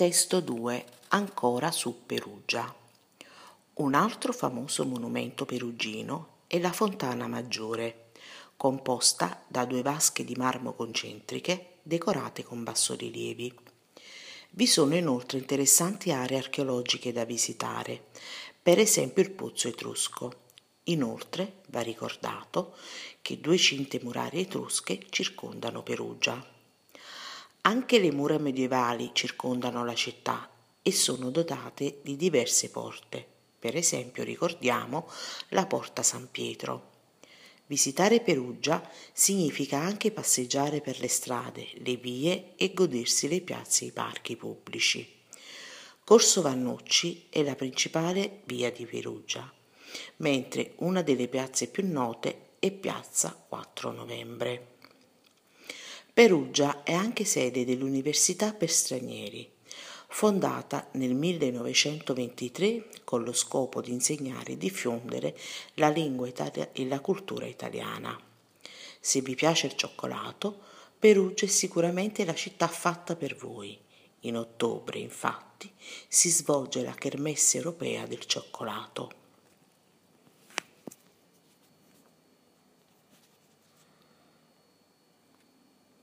Testo 2. Ancora su Perugia. Un altro famoso monumento perugino è la Fontana Maggiore, composta da due vasche di marmo concentriche decorate con bassorilievi. Vi sono inoltre interessanti aree archeologiche da visitare, per esempio il Pozzo Etrusco. Inoltre va ricordato che due cinte murarie etrusche circondano Perugia. Anche le mura medievali circondano la città e sono dotate di diverse porte. Per esempio ricordiamo la Porta San Pietro. Visitare Perugia significa anche passeggiare per le strade, le vie e godersi le piazze e i parchi pubblici. Corso Vannucci è la principale via di Perugia, mentre una delle piazze più note è Piazza 4 Novembre. Perugia è anche sede dell'Università per stranieri, fondata nel 1923 con lo scopo di insegnare e diffondere la lingua italia- e la cultura italiana. Se vi piace il cioccolato, Perugia è sicuramente la città fatta per voi. In ottobre, infatti, si svolge la Kermesse europea del cioccolato.